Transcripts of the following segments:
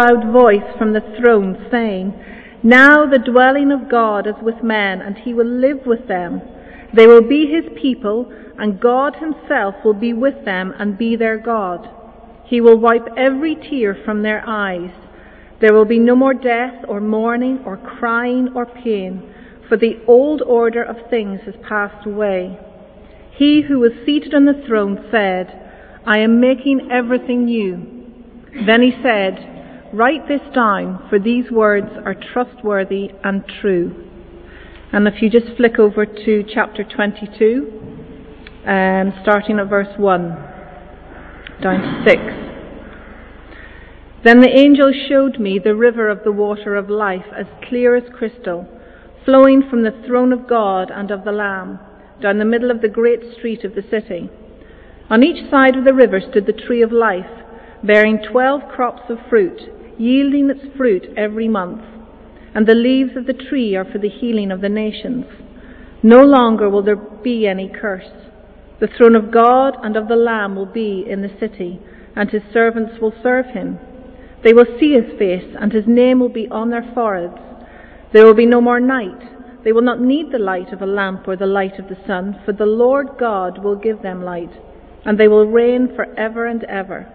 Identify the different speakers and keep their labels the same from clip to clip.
Speaker 1: loud voice from the throne, saying, Now the dwelling of God is with men, and he will live with them. They will be his people, and God himself will be with them and be their God. He will wipe every tear from their eyes. There will be no more death, or mourning, or crying, or pain, for the old order of things has passed away. He who was seated on the throne said, I am making everything new. Then he said, Write this down, for these words are trustworthy and true. And if you just flick over to chapter 22, um, starting at verse 1 down to 6. Then the angel showed me the river of the water of life, as clear as crystal, flowing from the throne of God and of the Lamb, down the middle of the great street of the city. On each side of the river stood the tree of life, bearing twelve crops of fruit, yielding its fruit every month. And the leaves of the tree are for the healing of the nations. No longer will there be any curse. The throne of God and of the Lamb will be in the city, and his servants will serve him. They will see his face, and his name will be on their foreheads. There will be no more night. They will not need the light of a lamp or the light of the sun, for the Lord God will give them light, and they will reign for ever and ever.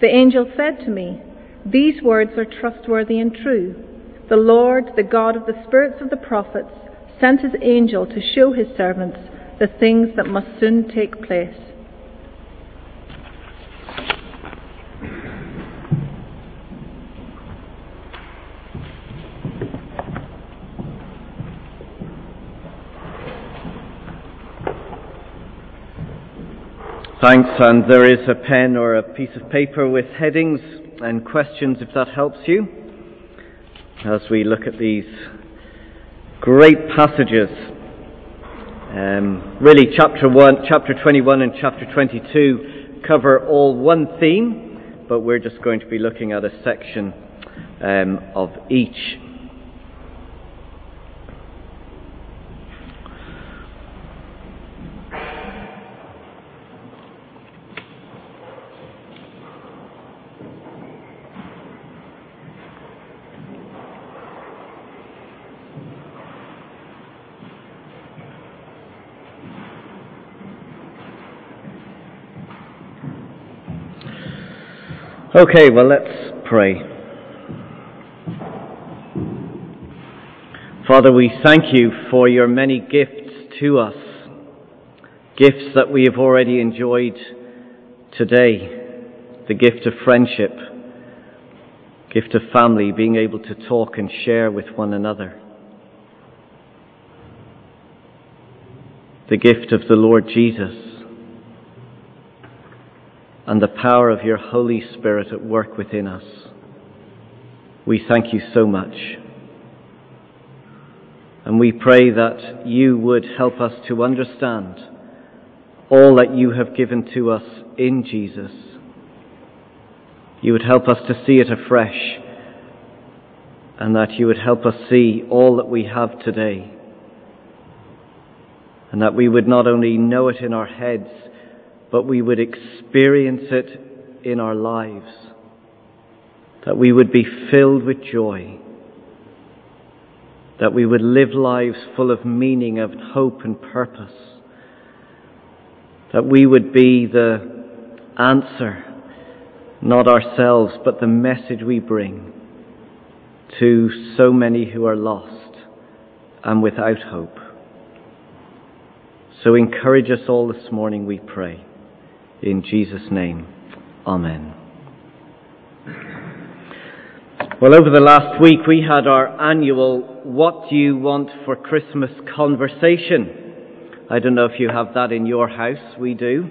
Speaker 1: The angel said to me, These words are trustworthy and true. The Lord, the God of the spirits of the prophets, sent his angel to show his servants the things that must soon take place.
Speaker 2: Thanks, and there is a pen or a piece of paper with headings and questions if that helps you as we look at these great passages um, really, chapter one, chapter 21 and chapter 22 cover all one theme, but we're just going to be looking at a section um, of each. Okay, well, let's pray. Father, we thank you for your many gifts to us, gifts that we have already enjoyed today the gift of friendship, gift of family, being able to talk and share with one another, the gift of the Lord Jesus and the power of your Holy Spirit at work within us. We thank you so much. And we pray that you would help us to understand all that you have given to us in Jesus. You would help us to see it afresh, and that you would help us see all that we have today, and that we would not only know it in our heads, but we would experience it in our lives, that we would be filled with joy, that we would live lives full of meaning, of hope and purpose, that we would be the answer, not ourselves, but the message we bring to so many who are lost and without hope. So encourage us all this morning, we pray. In Jesus' name, Amen. Well, over the last week we had our annual What Do You Want for Christmas conversation. I don't know if you have that in your house. We do.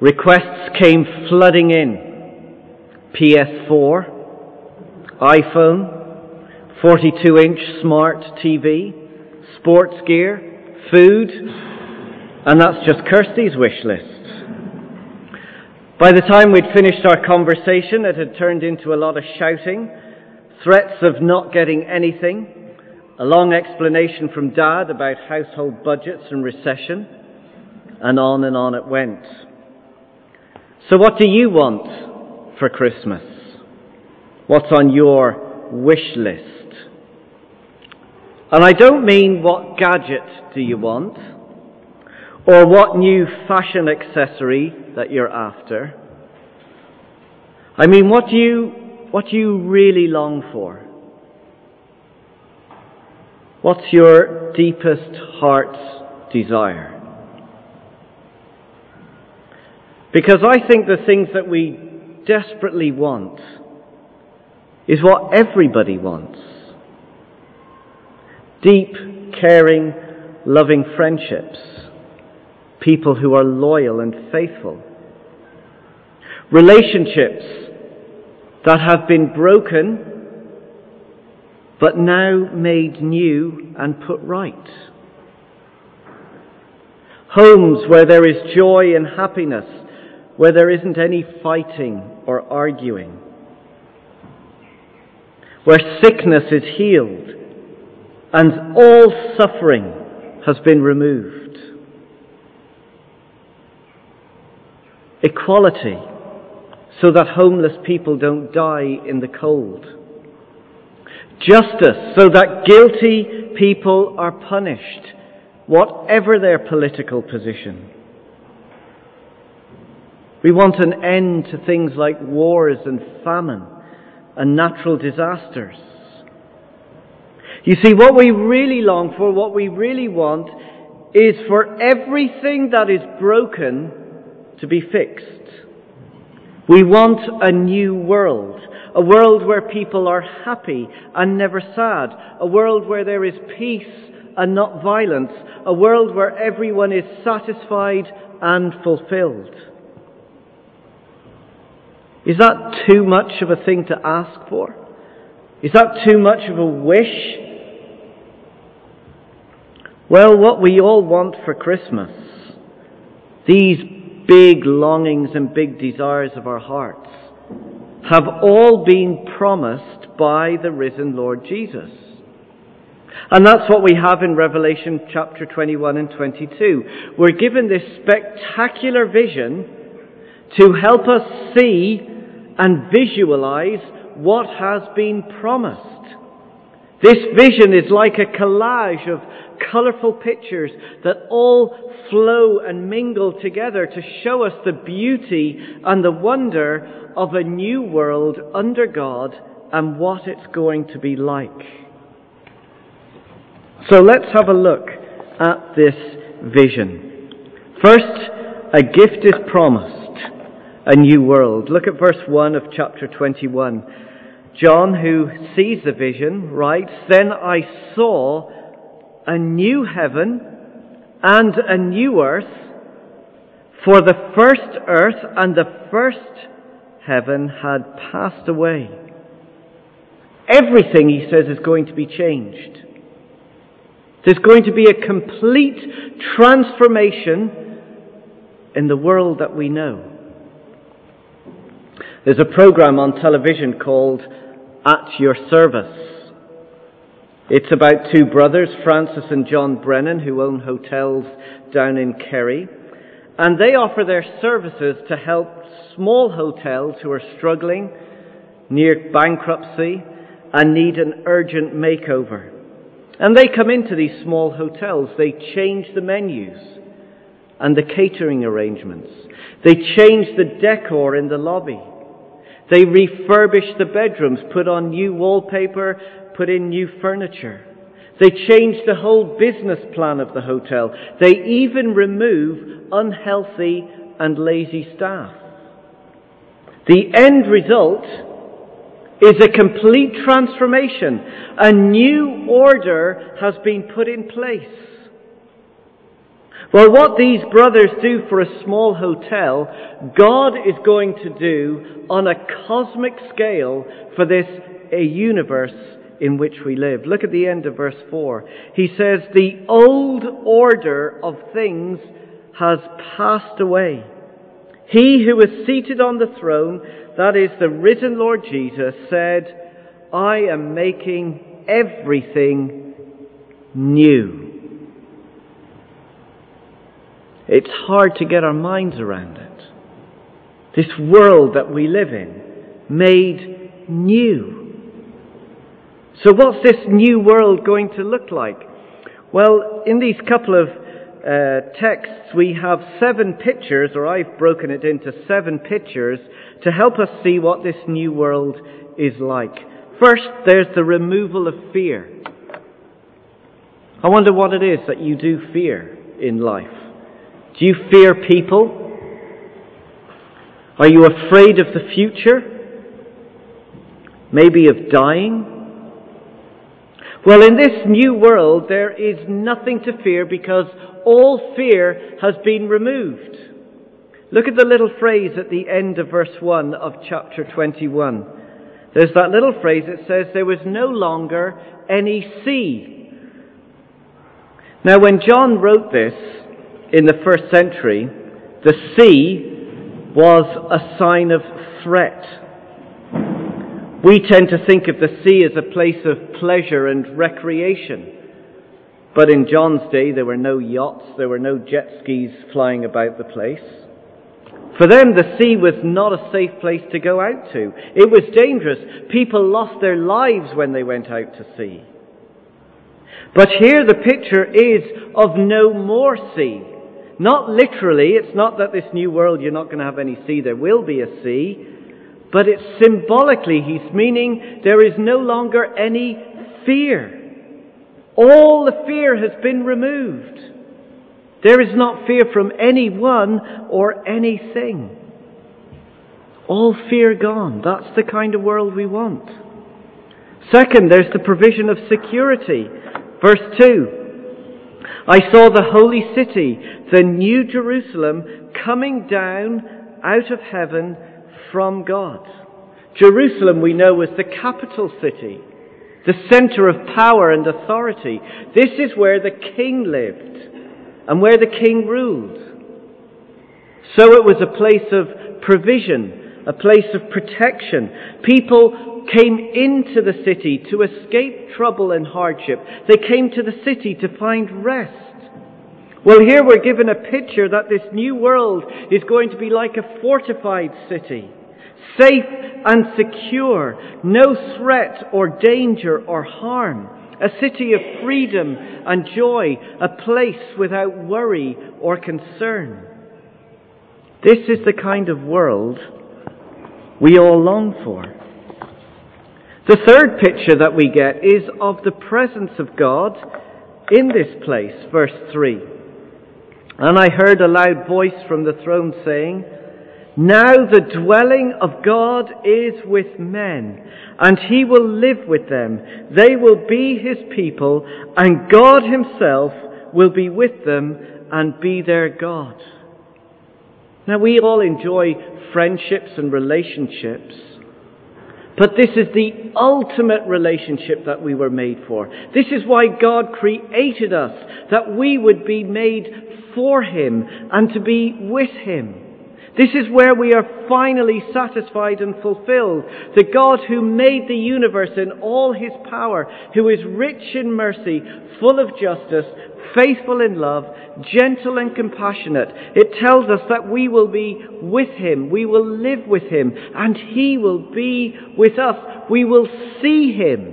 Speaker 2: Requests came flooding in. PS4, iPhone, 42 inch smart TV, sports gear, food, and that's just Kirsty's wish list. By the time we'd finished our conversation, it had turned into a lot of shouting, threats of not getting anything, a long explanation from Dad about household budgets and recession, and on and on it went. So, what do you want for Christmas? What's on your wish list? And I don't mean what gadget do you want or what new fashion accessory that you're after. I mean, what do you, what do you really long for? What's your deepest heart's desire? Because I think the things that we desperately want is what everybody wants. Deep, caring, loving friendships. People who are loyal and faithful. Relationships that have been broken but now made new and put right. Homes where there is joy and happiness, where there isn't any fighting or arguing, where sickness is healed and all suffering has been removed. Equality, so that homeless people don't die in the cold. Justice, so that guilty people are punished, whatever their political position. We want an end to things like wars and famine and natural disasters. You see, what we really long for, what we really want, is for everything that is broken to be fixed. We want a new world, a world where people are happy and never sad, a world where there is peace and not violence, a world where everyone is satisfied and fulfilled. Is that too much of a thing to ask for? Is that too much of a wish? Well, what we all want for Christmas, these big longings and big desires of our hearts, have all been promised by the risen Lord Jesus. And that's what we have in Revelation chapter 21 and 22. We're given this spectacular vision to help us see and visualize what has been promised. This vision is like a collage of colourful pictures that all flow and mingle together to show us the beauty and the wonder of a new world under God and what it's going to be like. So let's have a look at this vision. First, a gift is promised a new world. Look at verse 1 of chapter 21. John, who sees the vision, writes, Then I saw a new heaven and a new earth, for the first earth and the first heaven had passed away. Everything, he says, is going to be changed. There's going to be a complete transformation in the world that we know. There's a program on television called At Your Service. It's about two brothers, Francis and John Brennan, who own hotels down in Kerry. And they offer their services to help small hotels who are struggling, near bankruptcy, and need an urgent makeover. And they come into these small hotels. They change the menus and the catering arrangements. They change the decor in the lobby. They refurbish the bedrooms, put on new wallpaper, put in new furniture. They change the whole business plan of the hotel. They even remove unhealthy and lazy staff. The end result is a complete transformation. A new order has been put in place. Well, what these brothers do for a small hotel, God is going to do on a cosmic scale for this a universe in which we live. Look at the end of verse 4. He says, The old order of things has passed away. He who is seated on the throne, that is the risen Lord Jesus, said, I am making everything new. It's hard to get our minds around it. This world that we live in, made new. So what's this new world going to look like? Well, in these couple of uh, texts, we have seven pictures, or I've broken it into seven pictures, to help us see what this new world is like. First, there's the removal of fear. I wonder what it is that you do fear in life. Do you fear people? Are you afraid of the future? Maybe of dying? Well, in this new world, there is nothing to fear because all fear has been removed. Look at the little phrase at the end of verse 1 of chapter 21. There's that little phrase that says, There was no longer any sea. Now, when John wrote this in the first century, the sea was a sign of threat. We tend to think of the sea as a place of pleasure and recreation. But in John's day, there were no yachts, there were no jet skis flying about the place. For them, the sea was not a safe place to go out to. It was dangerous. People lost their lives when they went out to sea. But here the picture is of no more sea. Not literally, it's not that this new world you're not going to have any sea, there will be a sea. But it's symbolically, he's meaning there is no longer any fear. All the fear has been removed. There is not fear from anyone or anything. All fear gone. That's the kind of world we want. Second, there's the provision of security. Verse 2. I saw the holy city, the new Jerusalem, coming down out of heaven from God. Jerusalem, we know, was the capital city, the center of power and authority. This is where the king lived and where the king ruled. So it was a place of provision, a place of protection. People came into the city to escape trouble and hardship. They came to the city to find rest. Well, here we're given a picture that this new world is going to be like a fortified city, safe and secure, no threat or danger or harm, a city of freedom and joy, a place without worry or concern. This is the kind of world we all long for. The third picture that we get is of the presence of God in this place, verse 3. And I heard a loud voice from the throne saying, Now the dwelling of God is with men, and he will live with them. They will be his people, and God himself will be with them and be their God. Now we all enjoy friendships and relationships. But this is the ultimate relationship that we were made for. This is why God created us, that we would be made for Him and to be with Him. This is where we are finally satisfied and fulfilled. The God who made the universe in all his power, who is rich in mercy, full of justice, faithful in love, gentle and compassionate. It tells us that we will be with him, we will live with him, and he will be with us. We will see him.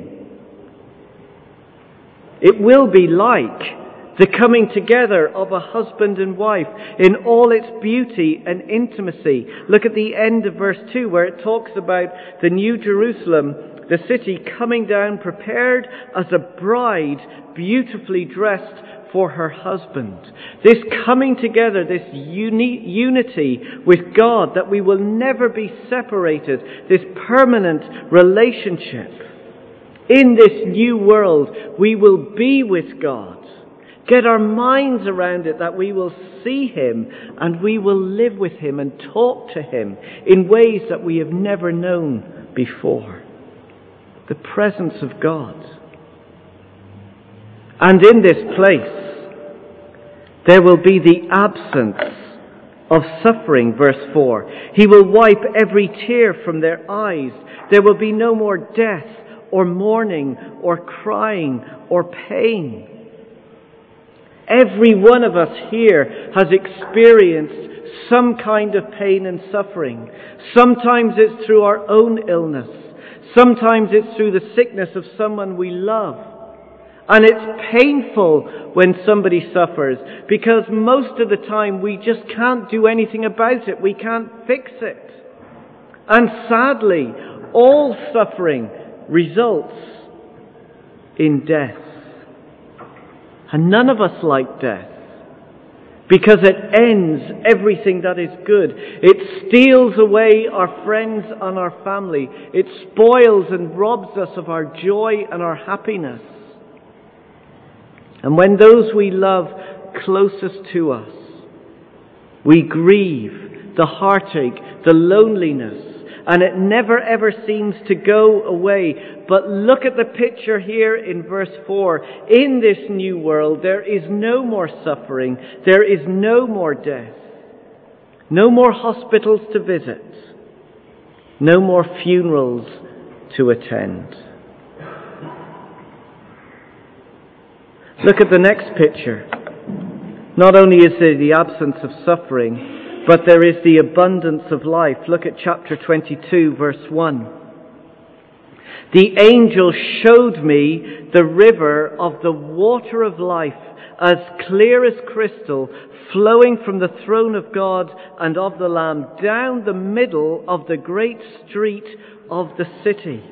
Speaker 2: It will be like the coming together of a husband and wife in all its beauty and intimacy. Look at the end of verse 2 where it talks about the new Jerusalem, the city coming down prepared as a bride beautifully dressed for her husband. This coming together, this uni- unity with God, that we will never be separated, this permanent relationship. In this new world, we will be with God get our minds around it that we will see Him and we will live with Him and talk to Him in ways that we have never known before. The presence of God. And in this place, there will be the absence of suffering, verse 4. He will wipe every tear from their eyes. There will be no more death or mourning or crying or pain Every one of us here has experienced some kind of pain and suffering. Sometimes it's through our own illness. Sometimes it's through the sickness of someone we love. And it's painful when somebody suffers because most of the time we just can't do anything about it. We can't fix it. And sadly, all suffering results in death. And none of us like death because it ends everything that is good. It steals away our friends and our family. It spoils and robs us of our joy and our happiness. And when those we love closest to us, we grieve the heartache, the loneliness, and it never ever seems to go away. But look at the picture here in verse 4. In this new world, there is no more suffering, there is no more death, no more hospitals to visit, no more funerals to attend. Look at the next picture. Not only is there the absence of suffering, but there is the abundance of life. Look at chapter 22, verse 1. The angel showed me the river of the water of life, as clear as crystal, flowing from the throne of God and of the Lamb down the middle of the great street of the city.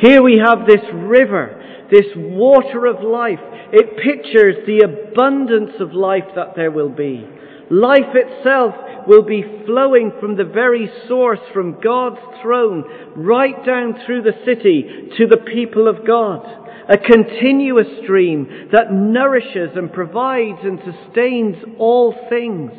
Speaker 2: Here we have this river, this water of life. It pictures the abundance of life that there will be. Life itself will be flowing from the very source, from God's throne, right down through the city to the people of God. A continuous stream that nourishes and provides and sustains all things.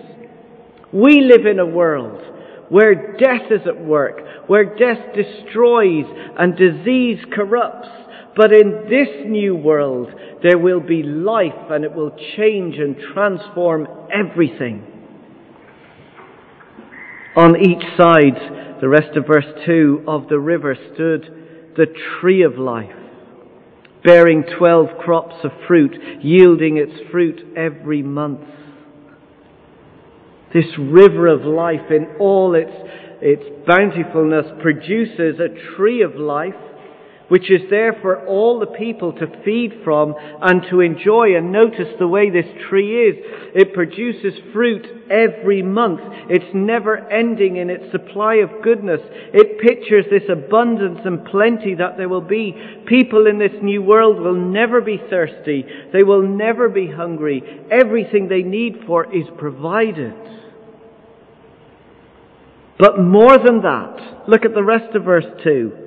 Speaker 2: We live in a world where death is at work, where death destroys and disease corrupts. But in this new world, there will be life and it will change and transform everything. On each side, the rest of verse 2 of the river stood the tree of life, bearing twelve crops of fruit, yielding its fruit every month. This river of life in all its, its bountifulness produces a tree of life which is there for all the people to feed from and to enjoy. And notice the way this tree is. It produces fruit every month. It's never ending in its supply of goodness. It pictures this abundance and plenty that there will be. People in this new world will never be thirsty. They will never be hungry. Everything they need for is provided. But more than that, look at the rest of verse 2.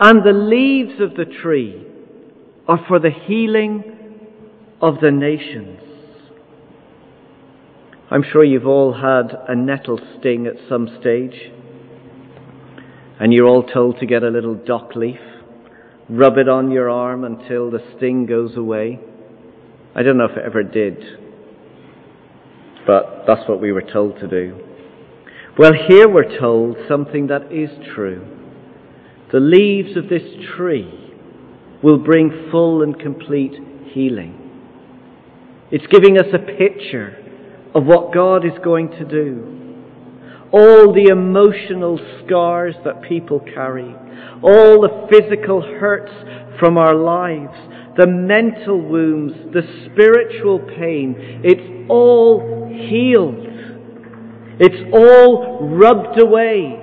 Speaker 2: And the leaves of the tree are for the healing of the nations. I'm sure you've all had a nettle sting at some stage. And you're all told to get a little dock leaf, rub it on your arm until the sting goes away. I don't know if it ever did, but that's what we were told to do. Well, here we're told something that is true. The leaves of this tree will bring full and complete healing. It's giving us a picture of what God is going to do. All the emotional scars that people carry, all the physical hurts from our lives, the mental wounds, the spiritual pain, it's all healed. It's all rubbed away,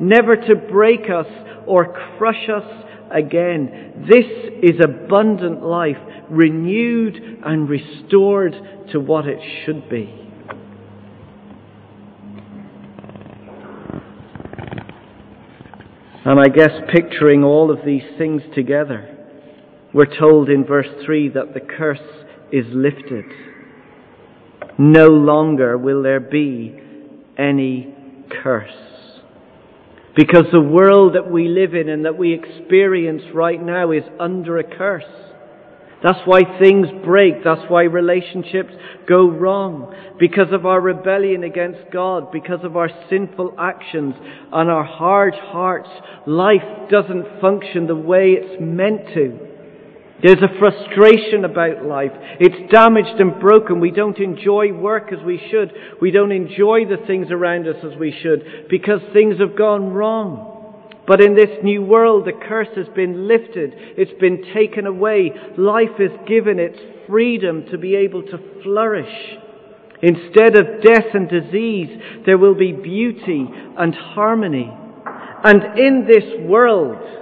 Speaker 2: never to break us or crush us again. This is abundant life, renewed and restored to what it should be. And I guess picturing all of these things together, we're told in verse 3 that the curse is lifted. No longer will there be any curse. Because the world that we live in and that we experience right now is under a curse. That's why things break. That's why relationships go wrong. Because of our rebellion against God. Because of our sinful actions and our hard hearts. Life doesn't function the way it's meant to. There's a frustration about life. It's damaged and broken. We don't enjoy work as we should. We don't enjoy the things around us as we should because things have gone wrong. But in this new world, the curse has been lifted. It's been taken away. Life is given its freedom to be able to flourish. Instead of death and disease, there will be beauty and harmony. And in this world,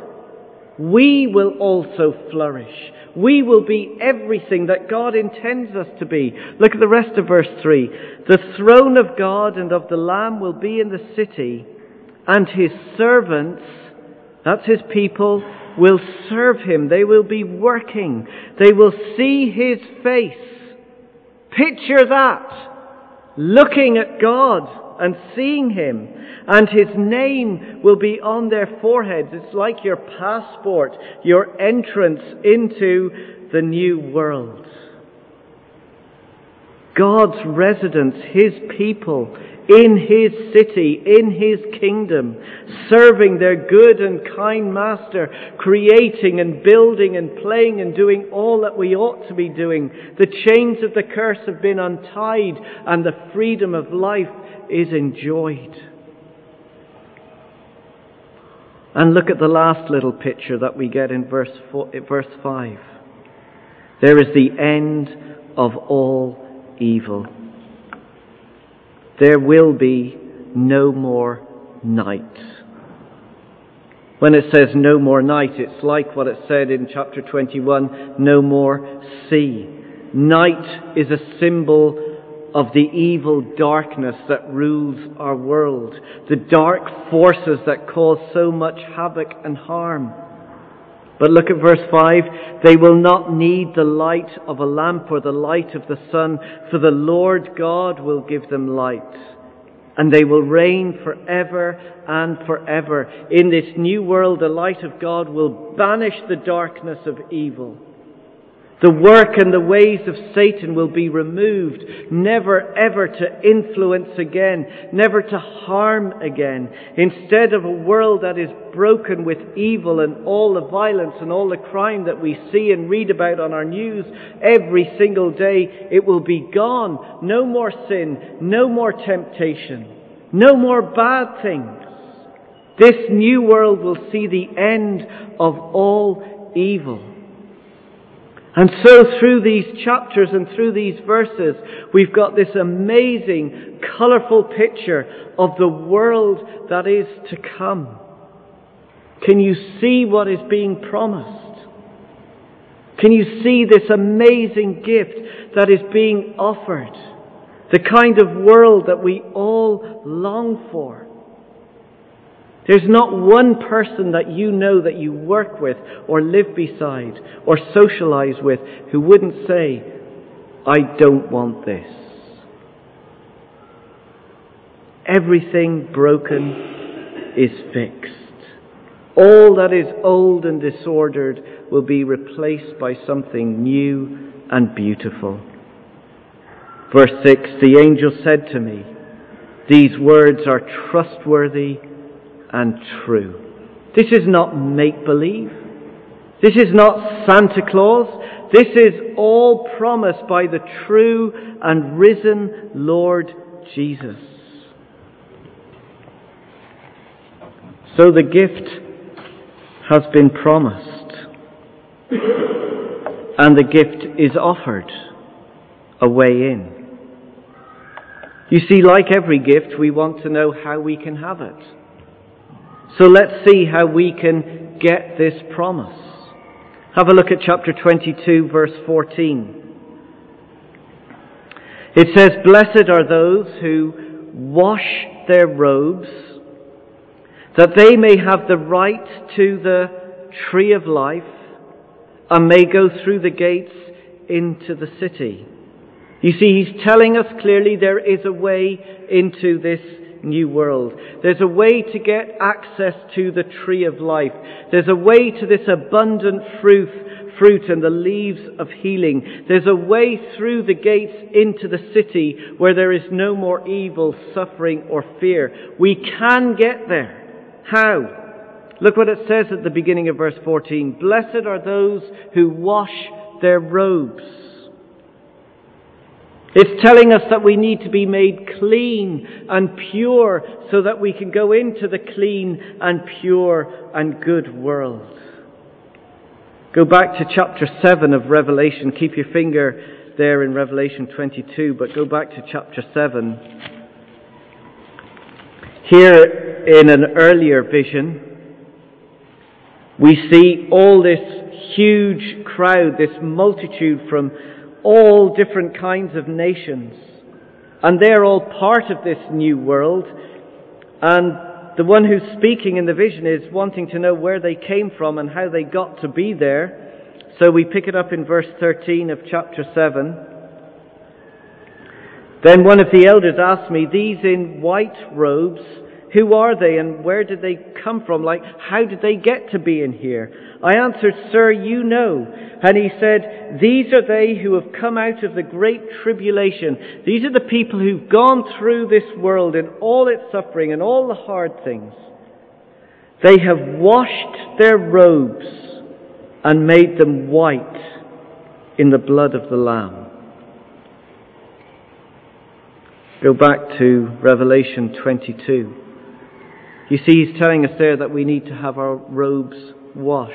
Speaker 2: we will also flourish. We will be everything that God intends us to be. Look at the rest of verse 3. The throne of God and of the Lamb will be in the city, and his servants, that's his people, will serve him. They will be working. They will see his face. Picture that. Looking at God and seeing him. And his name will be on their foreheads. It's like your passport, your entrance into the new world. God's residence, his people, in his city, in his kingdom, serving their good and kind master, creating and building and playing and doing all that we ought to be doing. The chains of the curse have been untied and the freedom of life is enjoyed. And look at the last little picture that we get in verse, four, verse 5. There is the end of all evil. There will be no more night. When it says no more night, it's like what it said in chapter 21, no more sea. Night is a symbol of the evil darkness that rules our world, the dark forces that cause so much havoc and harm. But look at verse 5. They will not need the light of a lamp or the light of the sun, for the Lord God will give them light. And they will reign forever and forever. In this new world, the light of God will banish the darkness of evil. The work and the ways of Satan will be removed, never ever to influence again, never to harm again. Instead of a world that is broken with evil and all the violence and all the crime that we see and read about on our news every single day, it will be gone. No more sin, no more temptation, no more bad things. This new world will see the end of all evil. And so through these chapters and through these verses, we've got this amazing, colourful picture of the world that is to come. Can you see what is being promised? Can you see this amazing gift that is being offered? The kind of world that we all long for. There's not one person that you know that you work with or live beside or socialize with who wouldn't say, I don't want this. Everything broken is fixed. All that is old and disordered will be replaced by something new and beautiful. Verse 6 The angel said to me, These words are trustworthy and true. This is not make believe. This is not Santa Claus. This is all promised by the true and risen Lord Jesus. So the gift has been promised, and the gift is offered a way in. You see, like every gift, we want to know how we can have it. So let's see how we can get this promise. Have a look at chapter 22, verse 14. It says, Blessed are those who wash their robes, that they may have the right to the tree of life and may go through the gates into the city. You see, he's telling us clearly there is a way into this new world. There's a way to get access to the tree of life. There's a way to this abundant fruit, fruit and the leaves of healing. There's a way through the gates into the city where there is no more evil, suffering, or fear. We can get there. How? Look what it says at the beginning of verse 14. Blessed are those who wash their robes. It's telling us that we need to be made clean and pure so that we can go into the clean and pure and good world. Go back to chapter 7 of Revelation. Keep your finger there in Revelation 22, but go back to chapter 7. Here in an earlier vision, we see all this huge crowd, this multitude from all different kinds of nations. And they're all part of this new world. And the one who's speaking in the vision is wanting to know where they came from and how they got to be there. So we pick it up in verse 13 of chapter 7. Then one of the elders asked me, These in white robes, who are they and where did they come from? Like, how did they get to be in here? I answered, Sir, you know. And he said, These are they who have come out of the great tribulation. These are the people who've gone through this world in all its suffering and all the hard things. They have washed their robes and made them white in the blood of the Lamb. Go back to Revelation 22. You see, he's telling us there that we need to have our robes washed.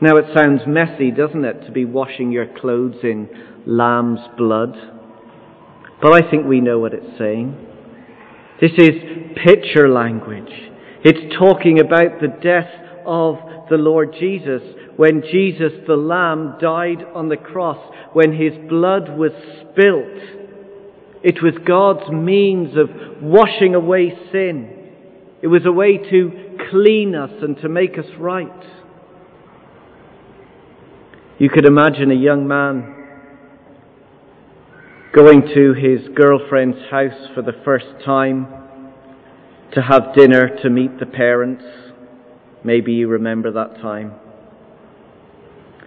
Speaker 2: Now it sounds messy, doesn't it, to be washing your clothes in lamb's blood? But I think we know what it's saying. This is picture language. It's talking about the death of the Lord Jesus when Jesus the Lamb died on the cross, when his blood was spilt. It was God's means of washing away sin. It was a way to clean us and to make us right. You could imagine a young man going to his girlfriend's house for the first time to have dinner to meet the parents. Maybe you remember that time.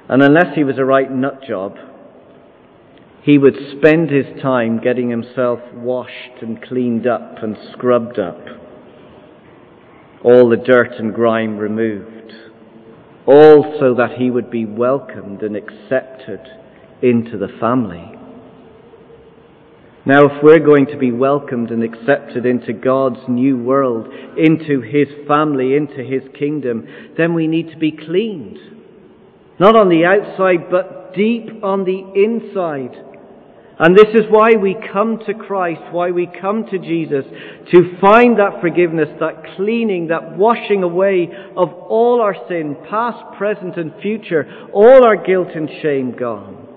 Speaker 2: And unless he was a right nut job, he would spend his time getting himself washed and cleaned up and scrubbed up all the dirt and grime removed, all so that he would be welcomed and accepted into the family. Now, if we're going to be welcomed and accepted into God's new world, into His family, into His kingdom, then we need to be cleaned. Not on the outside, but deep on the inside. And this is why we come to Christ, why we come to Jesus, to find that forgiveness, that cleaning, that washing away of all our sin, past, present, and future, all our guilt and shame gone.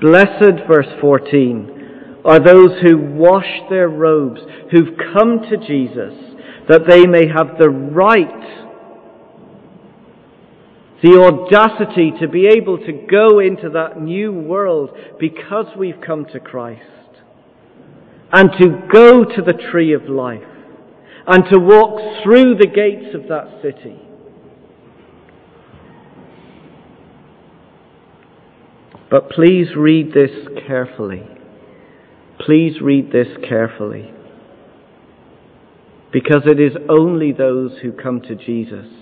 Speaker 2: Blessed, verse 14, are those who wash their robes, who've come to Jesus, that they may have the right the audacity to be able to go into that new world because we've come to Christ. And to go to the tree of life. And to walk through the gates of that city. But please read this carefully. Please read this carefully. Because it is only those who come to Jesus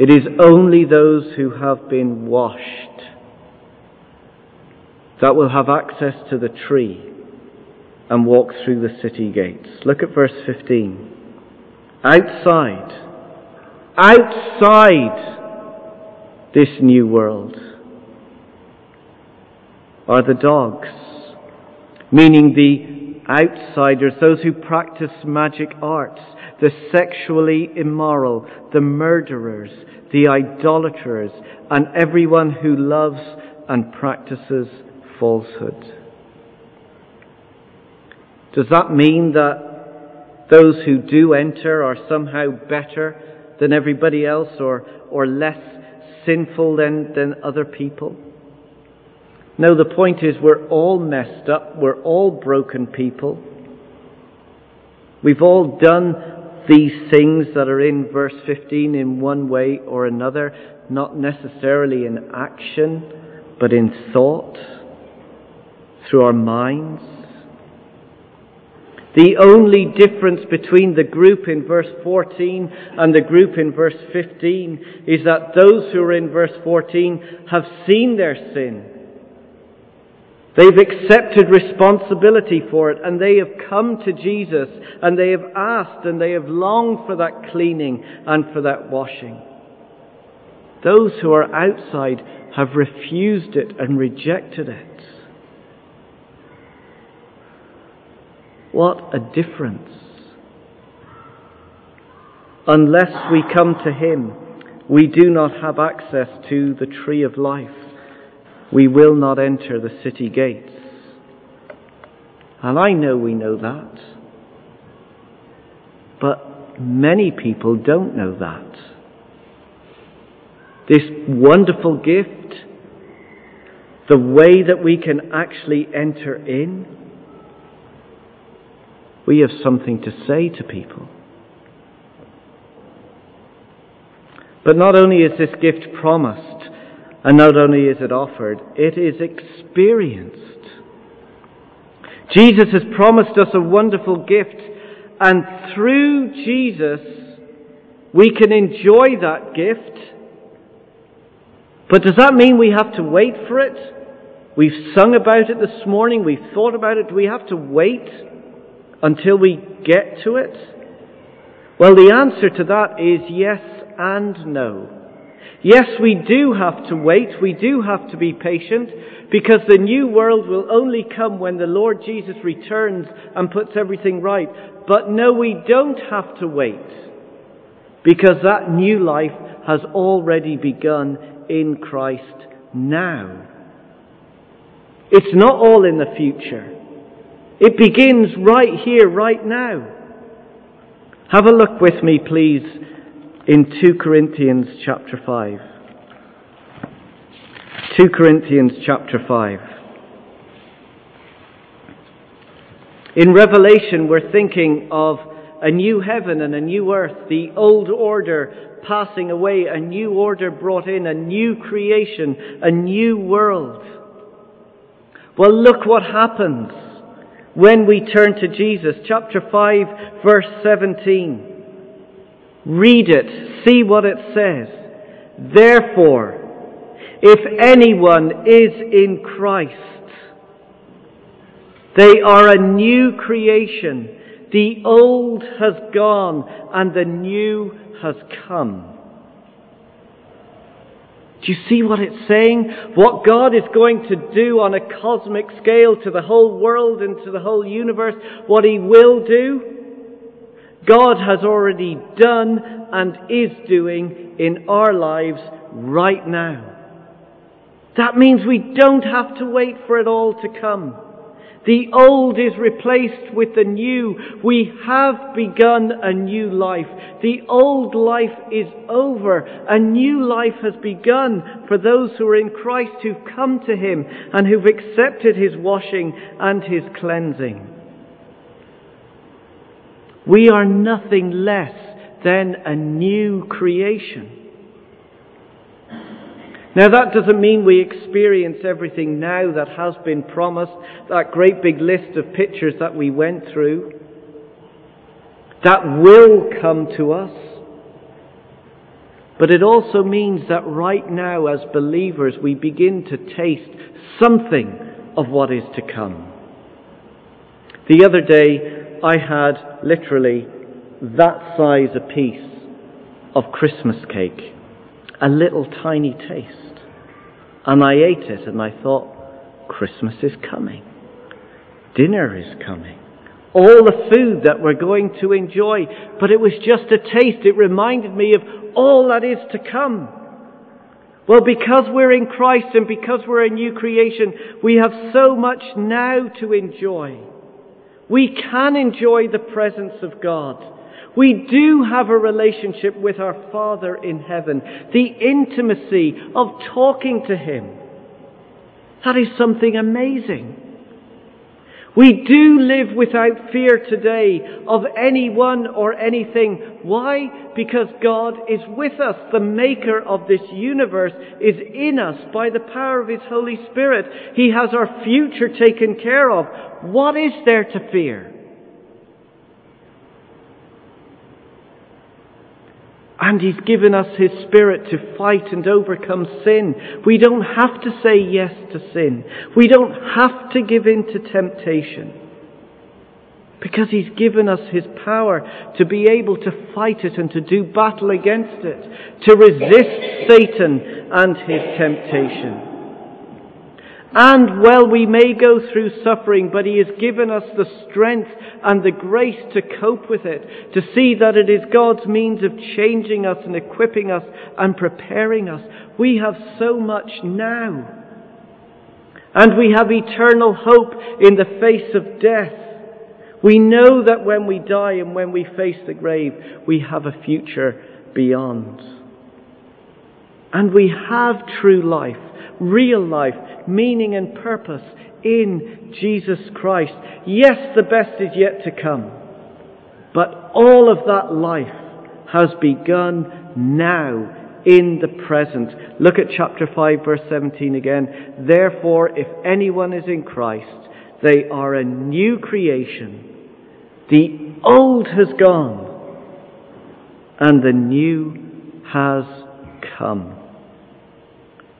Speaker 2: it is only those who have been washed that will have access to the tree and walk through the city gates. Look at verse 15. Outside, outside this new world are the dogs, meaning the outsiders, those who practice magic arts, the sexually immoral, the murderers, the idolaters, and everyone who loves and practices falsehood. Does that mean that those who do enter are somehow better than everybody else or, or less sinful than, than other people? No, the point is we're all messed up. We're all broken people. We've all done these things that are in verse 15 in one way or another, not necessarily in action, but in thought, through our minds. The only difference between the group in verse 14 and the group in verse 15 is that those who are in verse 14 have seen their sin. They've accepted responsibility for it and they have come to Jesus and they have asked and they have longed for that cleaning and for that washing. Those who are outside have refused it and rejected it. What a difference. Unless we come to Him, we do not have access to the tree of life we will not enter the city gates. And I know we know that. But many people don't know that. This wonderful gift, the way that we can actually enter in, we have something to say to people. But not only is this gift promised, and not only is it offered, it is experienced. Jesus has promised us a wonderful gift, and through Jesus, we can enjoy that gift. But does that mean we have to wait for it? We've sung about it this morning, we've thought about it. Do we have to wait until we get to it? Well, the answer to that is yes and no. Yes, we do have to wait. We do have to be patient because the new world will only come when the Lord Jesus returns and puts everything right. But no, we don't have to wait because that new life has already begun in Christ now. It's not all in the future. It begins right here, right now. Have a look with me, please, in 2 Corinthians chapter 5. 2 Corinthians chapter 5. In Revelation, we're thinking of a new heaven and a new earth, the old order passing away, a new order brought in, a new creation, a new world. Well, look what happens when we turn to Jesus. Chapter 5, verse 17. Read it. See what it says. Therefore, if anyone is in Christ, they are a new creation. The old has gone and the new has come. Do you see what it's saying? What God is going to do on a cosmic scale to the whole world and to the whole universe, what He will do? God has already done and is doing in our lives right now. That means we don't have to wait for it all to come. The old is replaced with the new. We have begun a new life. The old life is over. A new life has begun for those who are in Christ who've come to Him and who've accepted His washing and His cleansing. We are nothing less than a new creation. Now that doesn't mean we experience everything now that has been promised, that great big list of pictures that we went through. That will come to us. But it also means that right now as believers we begin to taste something of what is to come. The other day I had literally that size a piece of Christmas cake a little tiny taste. And I ate it and I thought, Christmas is coming. Dinner is coming. All the food that we're going to enjoy. But it was just a taste. It reminded me of all that is to come. Well, because we're in Christ and because we're a new creation, we have so much now to enjoy. We can enjoy the presence of God. We do have a relationship with our Father in heaven. The intimacy of talking to Him. That is something amazing. We do live without fear today of anyone or anything. Why? Because God is with us. The maker of this universe is in us by the power of His Holy Spirit. He has our future taken care of. What is there to fear? And He's given us His Spirit to fight and overcome sin. We don't have to say yes to sin. We don't have to give in to temptation. Because He's given us His power to be able to fight it and to do battle against it, to resist Satan and his temptation. And well, we may go through suffering, but He has given us the strength and the grace to cope with it, to see that it is God's means of changing us and equipping us and preparing us. We have so much now. And we have eternal hope in the face of death. We know that when we die and when we face the grave, we have a future beyond. And we have true life, real life, meaning and purpose in Jesus Christ. Yes, the best is yet to come. But all of that life has begun now in the present. Look at chapter 5 verse 17 again. Therefore, if anyone is in Christ, they are a new creation. The old has gone and the new has come.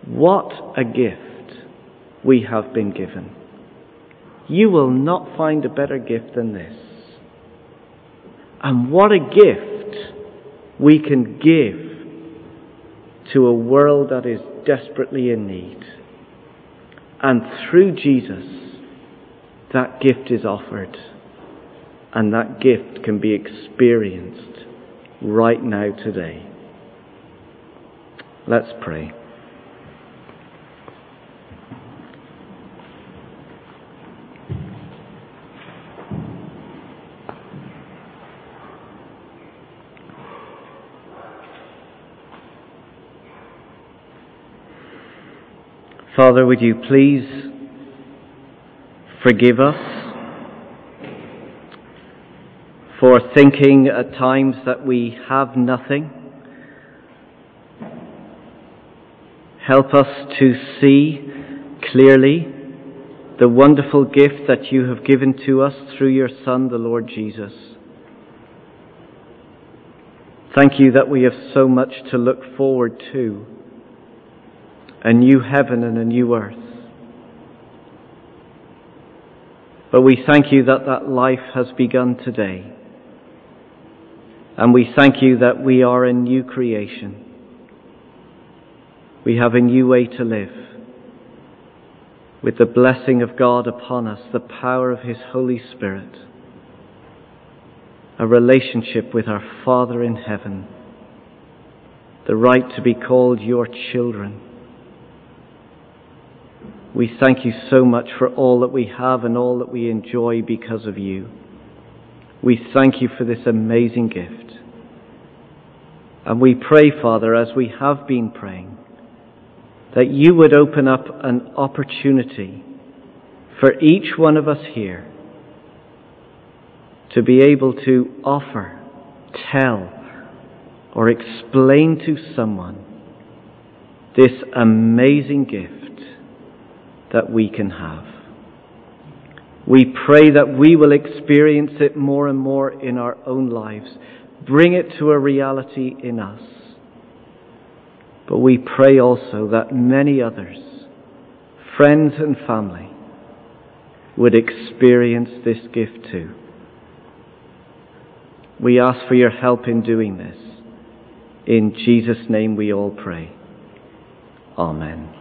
Speaker 2: What a gift we have been given. You will not find a better gift than this. And what a gift we can give to a world that is desperately in need. And through Jesus, that gift is offered. And that gift can be experienced right now today. Let's pray. Father, would you please forgive us for thinking at times that we have nothing? Help us to see clearly the wonderful gift that you have given to us through your Son, the Lord Jesus. Thank you that we have so much to look forward to a new heaven and a new earth. But we thank you that that life has begun today. And we thank you that we are a new creation. We have a new way to live. With the blessing of God upon us, the power of His Holy Spirit, a relationship with our Father in heaven, the right to be called your children we thank you so much for all that we have and all that we enjoy because of you. We thank you for this amazing gift. And we pray, Father, as we have been praying, that you would open up an opportunity for each one of us here to be able to offer, tell, or explain to someone this amazing gift that we can have. We pray that we will experience it more and more in our own lives, bring it to a reality in us. But we pray also that many others, friends and family, would experience this gift too. We ask for your help in doing this. In Jesus' name we all pray. Amen.